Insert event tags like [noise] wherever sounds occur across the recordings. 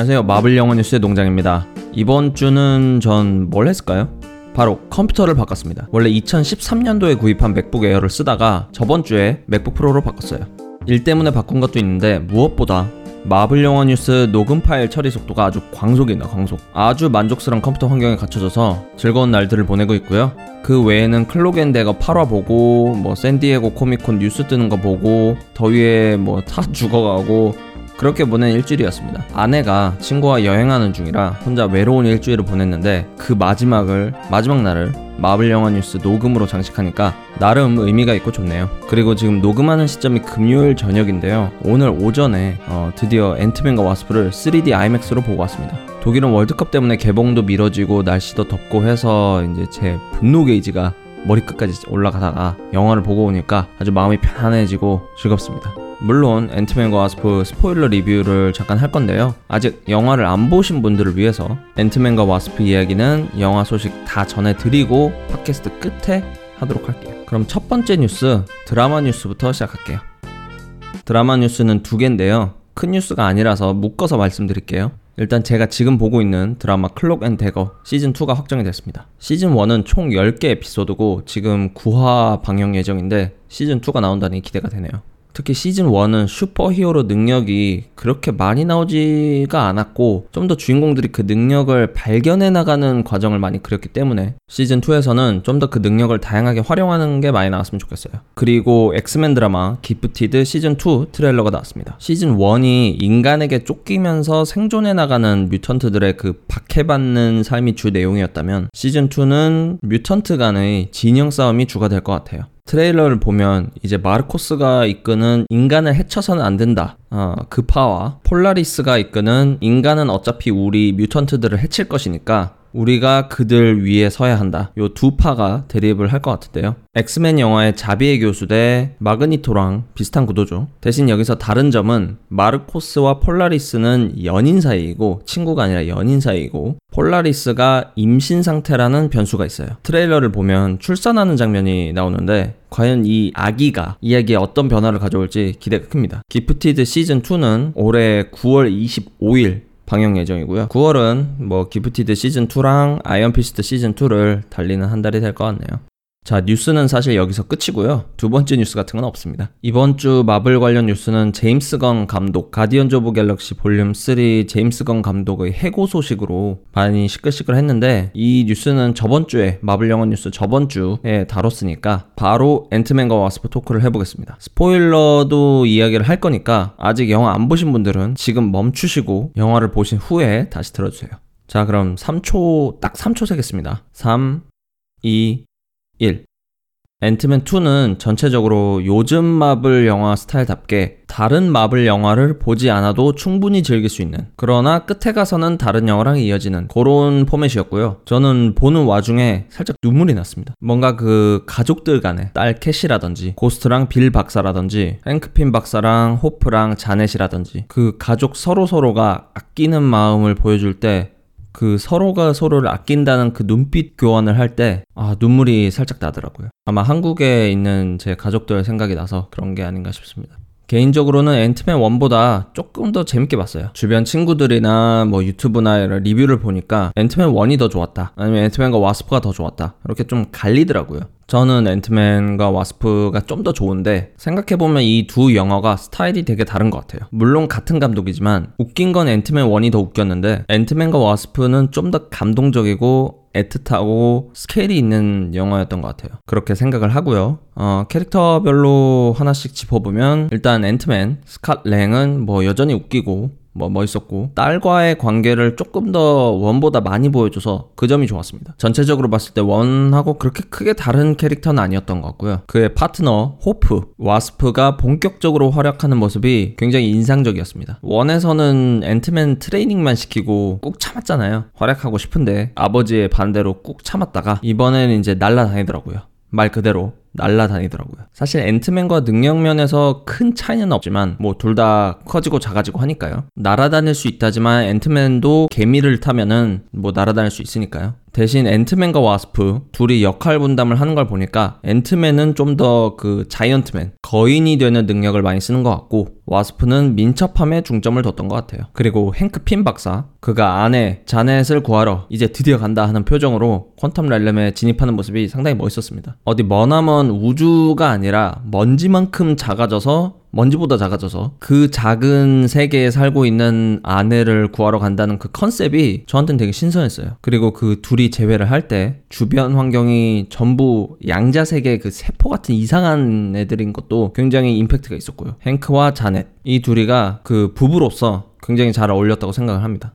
안녕하세요. 마블 영화 뉴스의 농장입니다. 이번 주는 전 뭘 했을까요? 바로 컴퓨터를 바꿨습니다. 원래 2013년도에 구입한 맥북 에어를 쓰다가 저번 주에 맥북 프로로 바꿨어요. 일 때문에 바꾼 것도 있는데 무엇보다 마블 영화 뉴스 녹음 파일 처리 속도가 아주 광속이다 광속 아주 만족스러운 컴퓨터 환경에 갖춰져서 즐거운 날들을 보내고 있고요 그 외에는 클록 앤 대거 8화 보고 뭐 샌디에고 코미콘 뉴스 뜨는 거 보고 더위에 뭐 다 [laughs] 죽어가고 그렇게 보낸 일주일이었습니다. 아내가 친구와 여행하는 중이라 혼자 외로운 일주일을 보냈는데 그 마지막을 마지막 날을 마블 영화 뉴스 녹음으로 장식하니까 나름 의미가 있고 좋네요. 그리고 지금 녹음하는 시점이 금요일 저녁인데요. 오늘 오전에 어, 드디어 앤트맨과 와스프를 3D IMAX로 보고 왔습니다. 독일은 월드컵 때문에 개봉도 미뤄지고 날씨도 덥고 해서 이제 제 분노 게이지가 머리끝까지 올라가다가 영화를 보고 오니까 아주 마음이 편안해지고 즐겁습니다. 물론 앤트맨과 와스프 스포일러 리뷰를 잠깐 할 건데요. 아직 영화를 안 보신 분들을 위해서 앤트맨과 와스프 이야기는 영화 소식 다 전해드리고 팟캐스트 끝에 하도록 할게요. 그럼 첫 번째 뉴스 드라마 뉴스부터 시작할게요. 드라마 뉴스는 두 개인데요. 큰 뉴스가 아니라서 묶어서 말씀드릴게요. 일단 제가 지금 보고 있는 드라마 클록 앤 대거 시즌2가 확정이 됐습니다. 시즌1은 총 10개 에피소드고 지금 9화 방영 예정인데 시즌2가 나온다니 기대가 되네요. 특히 시즌 1은 슈퍼히어로 능력이 그렇게 많이 나오지가 않았고 좀 더 주인공들이 그 능력을 발견해 나가는 과정을 많이 그렸기 때문에 시즌 2에서는 좀 더 그 능력을 다양하게 활용하는 게 많이 나왔으면 좋겠어요. 그리고 엑스맨 드라마 기프티드 시즌 2 트레일러가 나왔습니다. 시즌 1이 인간에게 쫓기면서 생존해 나가는 mutant들의 그 박해받는 삶이 주 내용이었다면 시즌 2는 mutant 간의 진영 싸움이 주가 될 것 같아요. 트레일러를 보면 이제 마르코스가 이끄는 인간을 해쳐서는 안 된다. 어, 그 파와 폴라리스가 이끄는 인간은 어차피 우리 mutant들을 해칠 것이니까 우리가 그들 위에 서야 한다. 요 두 파가 대립을 할 것 같은데요. 엑스맨 영화의 자비에 교수 대 매그니토랑 비슷한 구도죠. 대신 여기서 다른 점은 마르코스와 폴라리스는 연인 사이이고 친구가 아니라 연인 사이이고 폴라리스가 임신 상태라는 변수가 있어요. 트레일러를 보면 출산하는 장면이 나오는데 과연 이 아기가 이야기에 어떤 변화를 가져올지 기대가 큽니다. 기프티드 시즌 2는 올해 9월 25일 방영 예정이고요. 9월은 뭐 기프티드 시즌 2랑 아이언 피스트 시즌 2를 달리는 한 달이 될 것 같네요. 자, 뉴스는 사실 여기서 끝이고요. 두 번째 뉴스 같은 건 없습니다. 이번 주 마블 관련 뉴스는 제임스 건 감독, 가디언즈 오브 갤럭시 볼륨 3 제임스 건 감독의 해고 소식으로 많이 시끌시끌 했는데 이 뉴스는 저번 주에 마블 영화 뉴스 저번 주에 다뤘으니까 바로 앤트맨과 와스프 토크를 해보겠습니다. 스포일러도 이야기를 할 거니까 아직 영화 안 보신 분들은 지금 멈추시고 영화를 보신 후에 다시 들어주세요. 자, 그럼 3초, 딱 3초 세겠습니다. 3, 2, 1. 앤트맨 2는 전체적으로 요즘 마블 영화 스타일답게 다른 마블 영화를 보지 않아도 충분히 즐길 수 있는 그러나 끝에 가서는 다른 영화랑 이어지는 그런 포맷이었고요. 저는 보는 와중에 살짝 눈물이 났습니다. 뭔가 그 가족들 간에 딸 캐시라든지 고스트랑 빌 박사라든지 행크 핌 박사랑 호프랑 자넷이라든지 그 가족 서로 서로가 아끼는 마음을 보여줄 때 그 서로가 서로를 아낀다는 그 눈빛 교환을 할 때, 아, 눈물이 살짝 나더라고요. 아마 한국에 있는 제 가족들 생각이 나서 그런 게 아닌가 싶습니다. 개인적으로는 앤트맨 1보다 조금 더 재밌게 봤어요. 주변 친구들이나 뭐 유튜브나 이런 리뷰를 보니까 앤트맨 1이 더 좋았다. 아니면 앤트맨과 와스프가 더 좋았다. 이렇게 좀 갈리더라고요. 저는 앤트맨과 와스프가 좀 더 좋은데 생각해보면 이 두 영화가 스타일이 되게 다른 것 같아요. 물론 같은 감독이지만 웃긴 건 앤트맨 1이 더 웃겼는데 앤트맨과 와스프는 좀 더 감동적이고 애틋하고 스케일이 있는 영화였던 것 같아요. 그렇게 생각을 하고요. 어, 캐릭터별로 하나씩 짚어보면 일단 앤트맨, 스캇 랭은 뭐 여전히 웃기고 뭐 멋있었고 딸과의 관계를 조금 더 one보다 많이 보여줘서 그 점이 좋았습니다. 전체적으로 봤을 때 one하고 그렇게 크게 다른 캐릭터는 아니었던 것 같고요. 그의 파트너 호프, 와스프가 본격적으로 활약하는 모습이 굉장히 인상적이었습니다. one에서는 앤트맨 트레이닝만 시키고 꾹 참았잖아요. 활약하고 싶은데 아버지의 반대로 꾹 참았다가 이번에는 이제 날라다니더라고요. 말 그대로 날라다니더라고요. 사실 앤트맨과 능력면에서 큰 차이는 없지만 뭐 둘 다 커지고 작아지고 하니까요. 날아다닐 수 있다지만 앤트맨도 개미를 타면은 뭐 날아다닐 수 있으니까요. 대신 앤트맨과 와스프 둘이 역할 분담을 하는 걸 보니까 앤트맨은 좀 더 그 자이언트맨 거인이 되는 능력을 많이 쓰는 것 같고 와스프는 민첩함에 중점을 뒀던 것 같아요. 그리고 행크 핌 박사 그가 아내 자넷을 구하러 이제 드디어 간다 하는 표정으로 Quantum Realm에 진입하는 모습이 상당히 멋있었습니다. 어디 머나먼 우주가 아니라 먼지만큼 작아져서 먼지보다 작아져서 그 작은 세계에 살고 있는 아내를 구하러 간다는 그 컨셉이 저한테는 되게 신선했어요. 그리고 그 둘이 재회를 할 때 주변 환경이 전부 양자 세계 그 세포 같은 이상한 애들인 것도 굉장히 임팩트가 있었고요. 행크와 자넷 이 둘이가 그 부부로서 굉장히 잘 어울렸다고 생각을 합니다.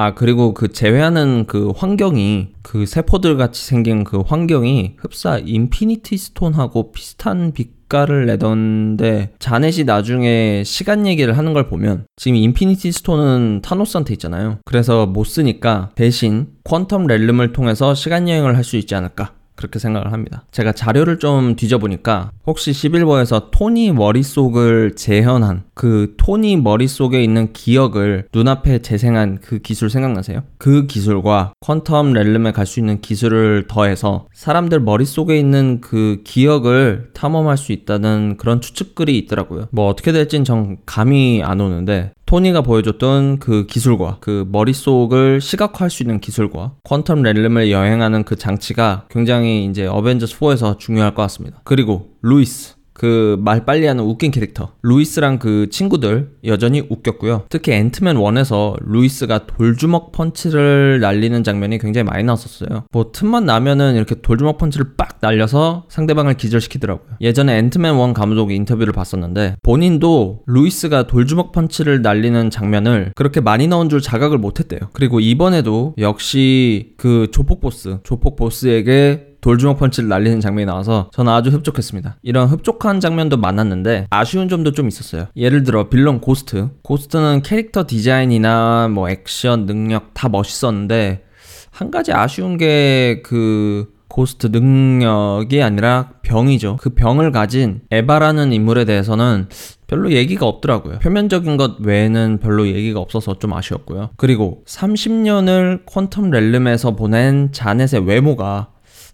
아, 그리고 그 재회하는 그 환경이 그 세포들 같이 생긴 그 환경이 흡사 인피니티 스톤하고 비슷한 빛깔을 내던데 자넷이 나중에 시간 얘기를 하는 걸 보면 지금 인피니티 스톤은 타노스한테 있잖아요. 그래서 못 쓰니까 대신 Quantum Realm을 통해서 시간 여행을 할 수 있지 않을까. 그렇게 생각을 합니다. 제가 자료를 좀 뒤져보니까 혹시 시빌 워에서 토니 머릿속을 재현한 그 토니 머릿속에 있는 기억을 눈앞에 재생한 그 기술 생각나세요? 그 기술과 Quantum Realm에 갈 수 있는 기술을 더해서 사람들 머릿속에 있는 그 기억을 탐험할 수 있다는 그런 추측글이 있더라고요. 뭐 어떻게 될진 전 감이 안 오는데 토니가 보여줬던 그 기술과 그 머릿속을 시각화할 수 있는 기술과 Quantum Realm을 여행하는 그 장치가 굉장히 이제 어벤져스 4에서 중요할 것 같습니다. 그리고 루이스 그 말 빨리 하는 웃긴 캐릭터. 루이스랑 그 친구들 여전히 웃겼고요. 특히 앤트맨 1에서 루이스가 돌주먹 펀치를 날리는 장면이 굉장히 많이 나왔었어요. 뭐 틈만 나면은 이렇게 돌주먹 펀치를 빡 날려서 상대방을 기절시키더라고요. 예전에 앤트맨 1 감독 인터뷰를 봤었는데 본인도 루이스가 돌주먹 펀치를 날리는 장면을 그렇게 많이 나온 줄 자각을 못했대요. 그리고 이번에도 역시 그 조폭 보스 조폭 보스에게 돌주먹 펀치를 날리는 장면이 나와서 저는 아주 흡족했습니다. 이런 흡족한 장면도 많았는데 아쉬운 점도 좀 있었어요. 예를 들어 빌런 고스트. 고스트는 캐릭터 디자인이나 뭐 액션, 능력 다 멋있었는데 한 가지 아쉬운 게 그 고스트 능력이 아니라 병이죠. 그 병을 가진 에바라는 인물에 대해서는 별로 얘기가 없더라고요. 표면적인 것 외에는 별로 얘기가 없어서 좀 아쉬웠고요. 그리고 30년을 Quantum Realm에서 보낸 자넷의 외모가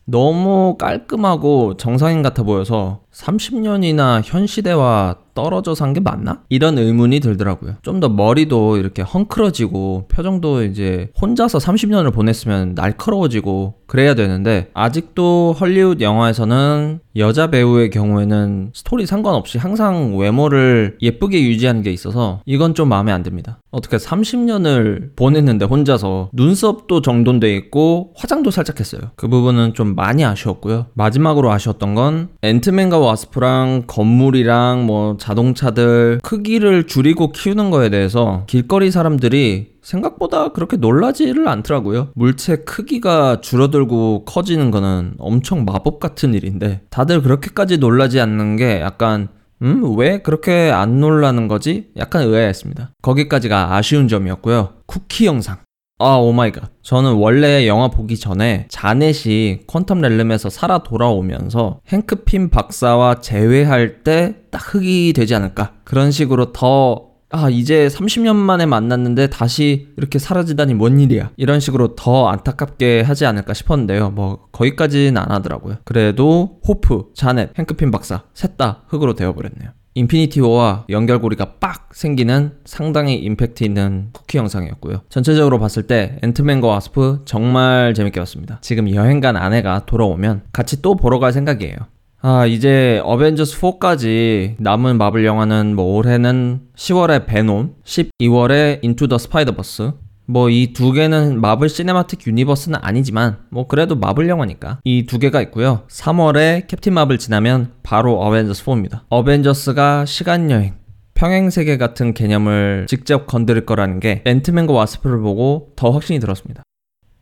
너무 깔끔하고 정상인 같아 보여서 30년이나 현 시대와 떨어져 산 게 맞나? 이런 의문이 들더라고요. 좀 더 머리도 이렇게 헝클어지고 표정도 이제 혼자서 30년을 보냈으면 날카로워지고 그래야 되는데 아직도 헐리우드 영화에서는 여자 배우의 경우에는 스토리 상관없이 항상 외모를 예쁘게 유지하는 게 있어서 이건 좀 마음에 안 듭니다. 어떻게 30년을 보냈는데 혼자서 눈썹도 정돈돼 있고 화장도 살짝 했어요. 그 부분은 좀 많이 아쉬웠고요. 마지막으로 아쉬웠던 건 앤트맨과 와스프랑 건물이랑 뭐 자동차들 크기를 줄이고 키우는 거에 대해서 길거리 사람들이 생각보다 그렇게 놀라지를 않더라고요. 물체 크기가 줄어들고 커지는 거는 엄청 마법 같은 일인데 다들 그렇게까지 놀라지 않는 게 약간 음, 왜 그렇게 안 놀라는 거지? 약간 의아했습니다. 거기까지가 아쉬운 점이었고요. 쿠키 영상. 아, oh my god. 저는 원래 영화 보기 전에 자넷이 Quantum Realm에서 살아 돌아오면서 행크 핌 박사와 재회할 때 딱 흙이 되지 않을까. 그런 식으로 더 아, 이제 30년 만에 만났는데 다시 이렇게 사라지다니 뭔 일이야. 이런 식으로 더 안타깝게 하지 않을까 싶었는데요. 뭐, 거기까지는 안 하더라고요. 그래도 호프, 자넷, 행크 핌 박사, 셋 다 흙으로 되어버렸네요. 인피니티 워와 연결고리가 빡 생기는 상당히 임팩트 있는 쿠키 영상이었고요. 전체적으로 봤을 때 앤트맨과 와스프 정말 재밌게 봤습니다. 지금 여행 간 아내가 돌아오면 같이 또 보러 갈 생각이에요. 아, 이제 어벤져스 4까지 남은 마블 영화는 뭐 올해는 10월에 베놈, 12월에 인투 더 스파이더버스, 뭐 이 두 개는 마블 시네마틱 유니버스는 아니지만 뭐 그래도 마블 영화니까 이 두 개가 있고요. 3월에 캡틴 마블 지나면 바로 어벤져스 4입니다. 어벤져스가 시간 여행 평행 세계 같은 개념을 직접 건드릴 거라는 게 앤트맨과 와스프를 보고 더 확신이 들었습니다.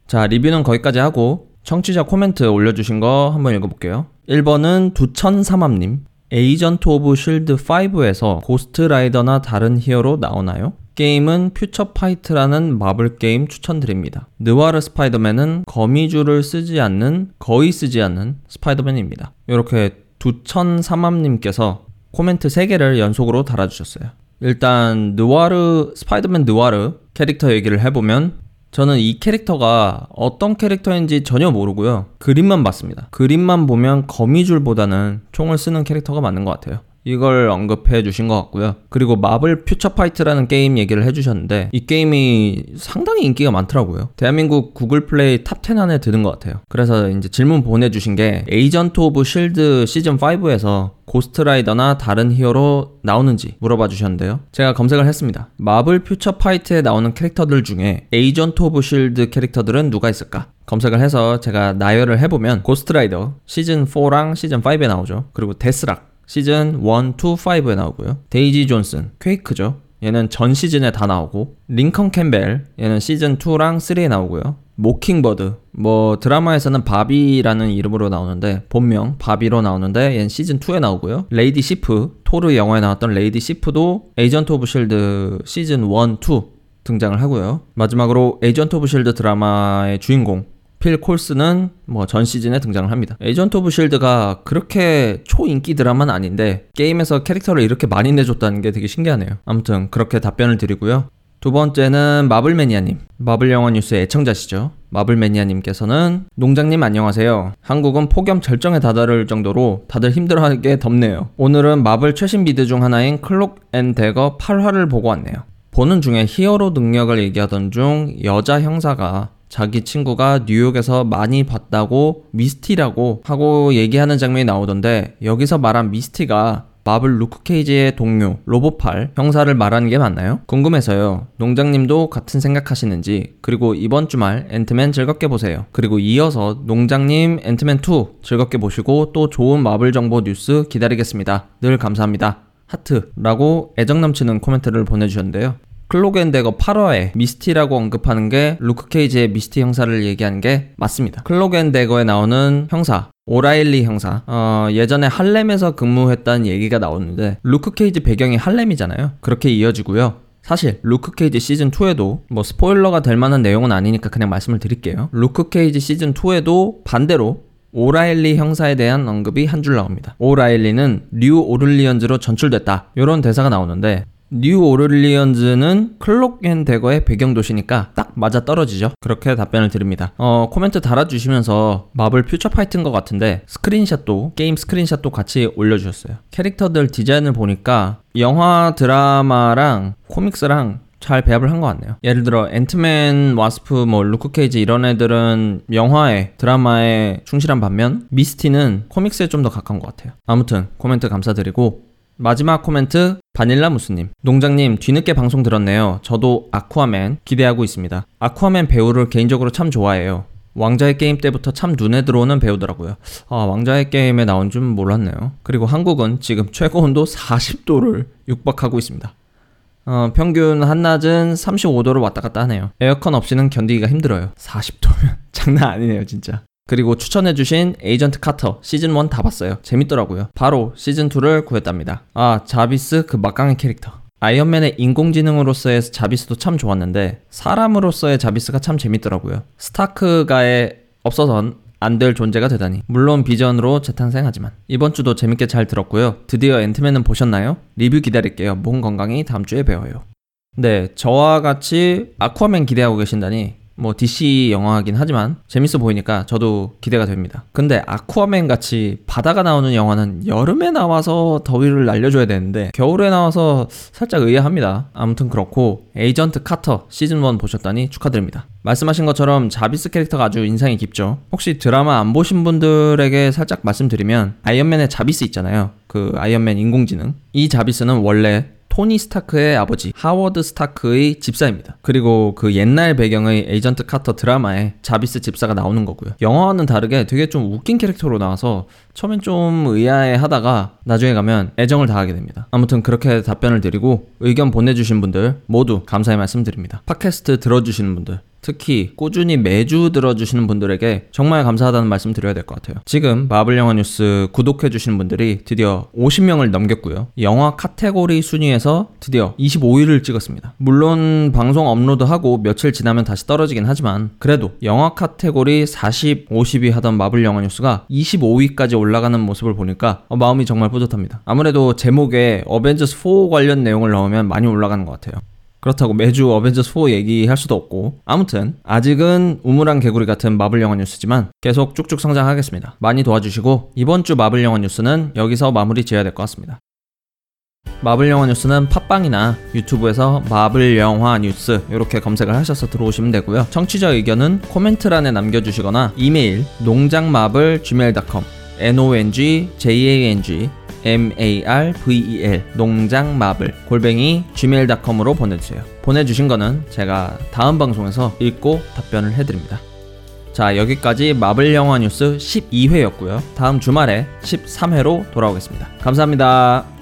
자, 리뷰는 거기까지 하고 청취자 코멘트 올려주신 거 한번 읽어볼게요. 1번은 두천삼합님. 에이전트 오브 쉴드 5에서 고스트 라이더나 다른 히어로 나오나요? 게임은 퓨처 파이트라는 마블 게임 추천드립니다. 느와르 스파이더맨은 거미줄을 쓰지 않는, 거의 쓰지 않는 스파이더맨입니다. 이렇게 두천삼합님께서 코멘트 3개를 연속으로 달아주셨어요. 일단 느와르, 스파이더맨 느와르 캐릭터 얘기를 해보면 저는 이 캐릭터가 어떤 캐릭터인지 전혀 모르고요. 그림만 봤습니다. 그림만 보면 거미줄보다는 총을 쓰는 캐릭터가 맞는 것 같아요. 이걸 언급해 주신 것 같고요. 그리고 마블 퓨처 파이트라는 게임 얘기를 해 주셨는데 이 게임이 상당히 인기가 많더라고요. 대한민국 구글 플레이 탑 10 안에 드는 것 같아요. 그래서 이제 질문 보내 주신 게 에이전트 오브 실드 시즌 5에서 고스트라이더나 다른 히어로 나오는지 물어봐 주셨는데요. 제가 검색을 했습니다. 마블 퓨처 파이트에 나오는 캐릭터들 중에 에이전트 오브 실드 캐릭터들은 누가 있을까? 검색을 해서 제가 나열을 해보면 고스트라이더 시즌 4랑 시즌 5에 나오죠. 그리고 데스락 시즌 1, 2, 5에 나오고요. 데이지 존슨, 퀘이크죠. 얘는 전 시즌에 다 나오고 링컨 캠벨 얘는 시즌 2랑 3에 나오고요. 모킹버드 뭐 드라마에서는 바비라는 이름으로 나오는데 본명 바비로 나오는데 얘는 시즌 2에 나오고요. 레이디 시프 토르 영화에 나왔던 레이디 시프도 에이전트 오브 실드 시즌 1, 2 등장을 하고요. 마지막으로 에이전트 오브 실드 드라마의 주인공 필 콜슨은 뭐 전 시즌에 등장을 합니다. 에이전트 오브 실드가 그렇게 초인기 드라마는 아닌데 게임에서 캐릭터를 이렇게 많이 내줬다는 게 되게 신기하네요. 아무튼 그렇게 답변을 드리고요. 두 번째는 마블매니아님. 마블 영화 뉴스의 애청자시죠. 마블매니아님께서는 농장님 안녕하세요. 한국은 폭염 절정에 다다를 정도로 다들 힘들어하게 덥네요. 오늘은 마블 최신 미드 중 하나인 클록 앤 대거 8화를 보고 왔네요. 보는 중에 히어로 능력을 얘기하던 중 여자 형사가 자기 친구가 뉴욕에서 많이 봤다고 미스티라고 하고 얘기하는 장면이 나오던데 여기서 말한 미스티가 마블 루크 케이지의 동료 로보팔 형사를 말하는 게 맞나요? 궁금해서요. 농장님도 같은 생각하시는지 그리고 이번 주말 앤트맨 즐겁게 보세요. 그리고 이어서 농장님 앤트맨 2 즐겁게 보시고 또 좋은 마블 정보 뉴스 기다리겠습니다. 늘 감사합니다. 하트라고 애정 넘치는 코멘트를 보내주셨는데요. 클록 앤 대거 8화에 미스티라고 언급하는 게 루크 케이지의 미스티 형사를 얘기한 게 맞습니다. 클록 앤 대거에 나오는 형사 오라일리 형사 어, 예전에 할렘에서 근무했다는 얘기가 나오는데 루크 케이지 배경이 할렘이잖아요. 그렇게 이어지고요. 사실 루크 케이지 시즌 2에도 뭐 스포일러가 될 만한 내용은 아니니까 그냥 말씀을 드릴게요. 루크 케이지 시즌 2에도 반대로 오라일리 형사에 대한 언급이 한 줄 나옵니다. 오라일리는 뉴 오를리언즈로 전출됐다. 이런 대사가 나오는데 뉴 오를리언즈는 클록 앤 대거의 배경 도시니까 딱 맞아 떨어지죠. 그렇게 답변을 드립니다. 어, 코멘트 달아주시면서 마블 퓨처 파이트인 것 같은데 스크린샷도 게임 스크린샷도 같이 올려주셨어요. 캐릭터들 디자인을 보니까 영화 드라마랑 코믹스랑 잘 배합을 한 것 같네요. 예를 들어 앤트맨, 와스프, 뭐 루크 케이지 이런 애들은 영화에 드라마에 충실한 반면 미스티는 코믹스에 좀 더 가까운 것 같아요. 아무튼 코멘트 감사드리고 마지막 코멘트 바닐라 무스님. 농장님 뒤늦게 방송 들었네요. 저도 아쿠아맨 기대하고 있습니다. 아쿠아맨 배우를 개인적으로 참 좋아해요. 왕좌의 게임 때부터 참 눈에 들어오는 배우더라고요. 아 왕좌의 게임에 나온 줄 몰랐네요. 그리고 한국은 지금 최고 온도 40도를 육박하고 있습니다. 어, 평균 한낮은 35도를 왔다 갔다 하네요. 에어컨 없이는 견디기가 힘들어요. 40도면 [laughs] 장난 아니네요 진짜 그리고 추천해주신 에이전트 카터 시즌1 다 봤어요. 재밌더라고요. 바로 시즌2를 구했답니다. 아, 자비스 그 막강한 캐릭터. 아이언맨의 인공지능으로서의 자비스도 참 좋았는데 사람으로서의 자비스가 참 재밌더라고요. 스타크가에 없어선 안 될 존재가 되다니. 물론 비전으로 재탄생하지만. 이번 주도 재밌게 잘 들었고요. 드디어 앤트맨은 보셨나요? 리뷰 기다릴게요. 몸 건강히 다음 주에 봬요. 네, 저와 같이 아쿠아맨 기대하고 계신다니 뭐 DC 영화긴 하지만 재밌어 보이니까 저도 기대가 됩니다. 근데 아쿠아맨 같이 바다가 나오는 영화는 여름에 나와서 더위를 날려줘야 되는데 겨울에 나와서 살짝 의아합니다. 아무튼 그렇고 에이전트 카터 시즌 1 보셨다니 축하드립니다. 말씀하신 것처럼 자비스 캐릭터가 아주 인상이 깊죠. 혹시 드라마 안 보신 분들에게 살짝 말씀드리면 아이언맨의 자비스 있잖아요. 그 아이언맨 인공지능. 이 자비스는 원래 토니 스타크의 아버지 하워드 스타크의 집사입니다. 그리고 그 옛날 배경의 에이전트 카터 드라마에 자비스 집사가 나오는 거고요. 영화와는 다르게 되게 좀 웃긴 캐릭터로 나와서 처음엔 좀 의아해 하다가 나중에 가면 애정을 다하게 됩니다. 아무튼 그렇게 답변을 드리고 의견 보내주신 분들 모두 감사의 말씀 드립니다. 팟캐스트 들어주시는 분들 특히 꾸준히 매주 들어주시는 분들에게 정말 감사하다는 말씀 드려야 될 것 같아요. 지금 마블 영화 뉴스 구독해주시는 분들이 드디어 50명을 넘겼고요. 영화 카테고리 순위에서 드디어 25위를 찍었습니다. 물론 방송 업로드하고 며칠 지나면 다시 떨어지긴 하지만 그래도 영화 카테고리 40, 50위 하던 마블 영화 뉴스가 25위까지 올라가는 모습을 보니까 어, 마음이 정말 뿌듯합니다. 아무래도 제목에 어벤져스 4 관련 내용을 넣으면 많이 올라가는 것 같아요. 그렇다고 매주 어벤져스 4 얘기할 수도 없고 아무튼 아직은 우물 안 개구리 같은 마블 영화 뉴스지만 계속 쭉쭉 성장하겠습니다. 많이 도와주시고 이번 주 마블 영화 뉴스는 여기서 마무리 지어야 될 것 같습니다. 마블 영화 뉴스는 팟빵이나 유튜브에서 마블 영화 뉴스 이렇게 검색을 하셔서 들어오시면 되고요. 청취자 의견은 코멘트란에 남겨주시거나 이메일 농장마블 gmail.com n o n g j a n g m a r v e l 농장 마블 골뱅이 gmail.com으로 보내주세요. 보내주신 거는 제가 다음 방송에서 읽고 답변을 해드립니다. 자 여기까지 마블 영화 뉴스 12회였고요. 다음 주말에 13회로 돌아오겠습니다. 감사합니다.